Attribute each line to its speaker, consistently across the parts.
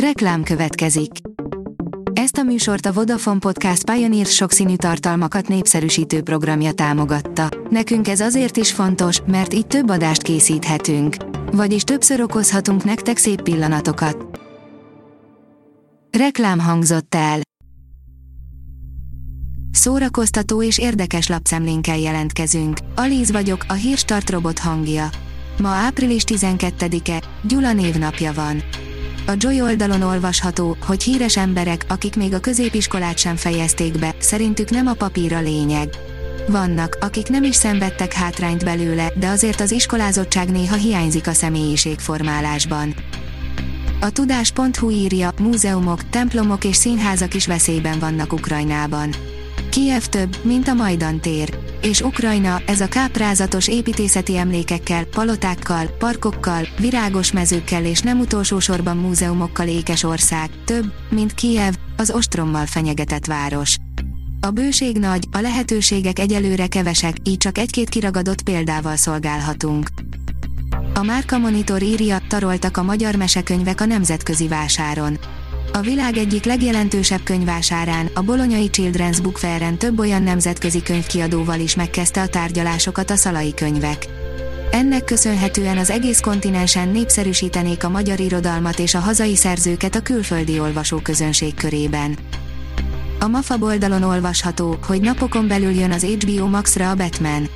Speaker 1: Reklám következik. Ezt a műsort a Vodafone Podcast Pioneer sokszínű tartalmakat népszerűsítő programja támogatta. Nekünk ez azért is fontos, mert így több adást készíthetünk. Vagyis többször okozhatunk nektek szép pillanatokat. Reklám hangzott el. Szórakoztató és érdekes lapszemlénkkel jelentkezünk. Alíz vagyok, a hírstart robot hangja. Ma április 12-e, Gyula névnapja van. A Joy oldalon olvasható, hogy híres emberek, akik még a középiskolát sem fejezték be, szerintük nem a papír a lényeg. Vannak, akik nem is szenvedtek hátrányt belőle, de azért az iskolázottság néha hiányzik a személyiségformálásban. A tudás.hu írja, múzeumok, templomok és színházak is veszélyben vannak Ukrajnában. Kiev több, mint a Majdan tér és Ukrajna, ez a káprázatos építészeti emlékekkel, palotákkal, parkokkal, virágos mezőkkel és nem utolsó sorban múzeumokkal ékes ország, több, mint Kiev, az ostrommal fenyegetett város. A bőség nagy, a lehetőségek egyelőre kevesek, így csak egy-két kiragadott példával szolgálhatunk. A Márka Monitor írja, taroltak a magyar mesekönyvek a nemzetközi vásáron. A világ egyik legjelentősebb könyvásárán, a Bolonyai Children's Book Fair-en több olyan nemzetközi könyvkiadóval is megkezdte a tárgyalásokat a szalai könyvek. Ennek köszönhetően az egész kontinensen népszerűsítenék a magyar irodalmat és a hazai szerzőket a külföldi olvasóközönség körében. A MAFA oldalon olvasható, hogy napokon belül jön az HBO Max-ra a Batman.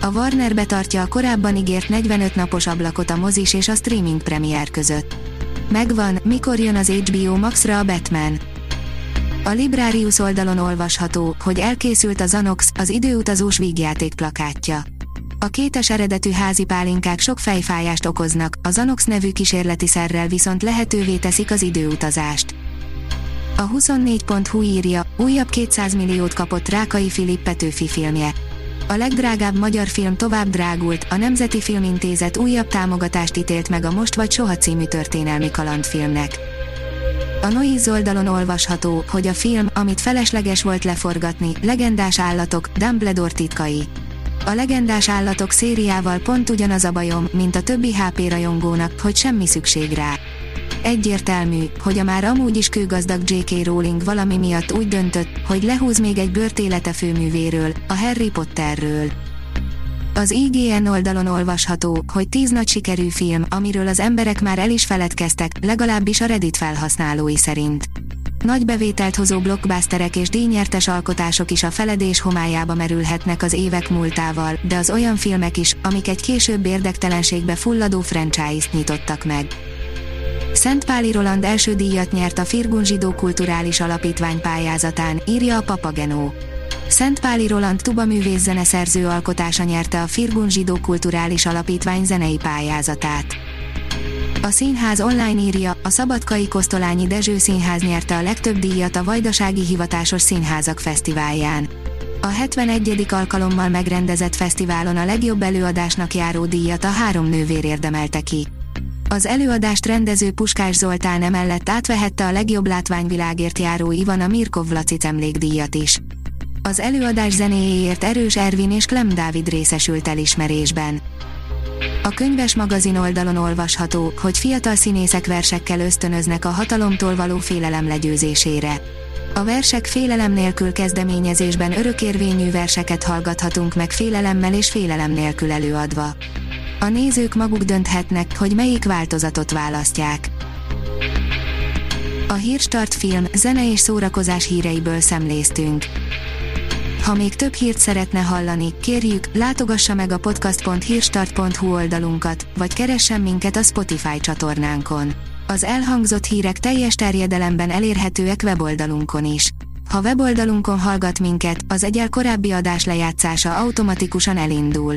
Speaker 1: A Warner betartja a korábban ígért 45 napos ablakot a mozis és a streaming premier között. Megvan, mikor jön az HBO Max-ra a Batman. A Librarius oldalon olvasható, hogy elkészült a Zanox, az időutazós vígjáték plakátja. A kétes eredetű házi pálinkák sok fejfájást okoznak, a Zanox nevű kísérleti szerrel viszont lehetővé teszik az időutazást. A 24.hu írja, újabb 200 milliót kapott Rákai Filip Petőfi filmje. A legdrágább magyar film tovább drágult, a Nemzeti Filmintézet újabb támogatást ítélt meg a Most vagy Soha című történelmi kalandfilmnek. A Noiz oldalon olvasható, hogy a film, amit felesleges volt leforgatni, legendás állatok, Dumbledore titkai. A legendás állatok szériával pont ugyanaz a bajom, mint a többi HP rajongónak, hogy semmi szükség rá. Egyértelmű, hogy a már amúgy is kőgazdag J.K. Rowling valami miatt úgy döntött, hogy lehúz még egy bört élete főművéről, a Harry Potterről. Az IGN oldalon olvasható, hogy tíz nagy sikerű film, amiről az emberek már el is feledkeztek, legalábbis a Reddit felhasználói szerint. Nagy bevételt hozó blockbusterek és díjnyertes alkotások is a feledés homályába merülhetnek az évek múltával, de az olyan filmek is, amik egy később érdektelenségbe fulladó franchise-t nyitottak meg. Szentpáli Roland első díjat nyert a Firgun Zsidó Kulturális Alapítvány pályázatán, írja a Papagenó. Szentpáli Roland tubaművész zeneszerző alkotása nyerte a Firgun Zsidó Kulturális Alapítvány zenei pályázatát. A színház online írja, a Szabadkai Kosztolányi Dezső Színház nyerte a legtöbb díjat a Vajdasági Hivatásos Színházak Fesztiválján. A 71. alkalommal megrendezett fesztiválon a legjobb előadásnak járó díjat a három nővér érdemelte ki. Az előadást rendező Puskás Zoltán emellett átvehette a legjobb látványvilágért járó Ivana Mirkov Lacic emlékdíjat is. Az előadás zenéjéért Erős Ervin és Klem Dávid részesült elismerésben. A könyves magazin oldalon olvasható, hogy fiatal színészek versekkel ösztönöznek a hatalomtól való félelem legyőzésére. A versek félelem nélkül kezdeményezésben örökérvényű verseket hallgathatunk meg félelemmel és félelem nélkül előadva. A nézők maguk dönthetnek, hogy melyik változatot választják. A Hírstart film, zene és szórakozás híreiből szemléztünk. Ha még több hírt szeretne hallani, kérjük, látogassa meg a podcast.hírstart.hu oldalunkat, vagy keressen minket a Spotify csatornánkon. Az elhangzott hírek teljes terjedelemben elérhetőek weboldalunkon is. Ha weboldalunkon hallgat minket, az egyel korábbi adás lejátszása automatikusan elindul.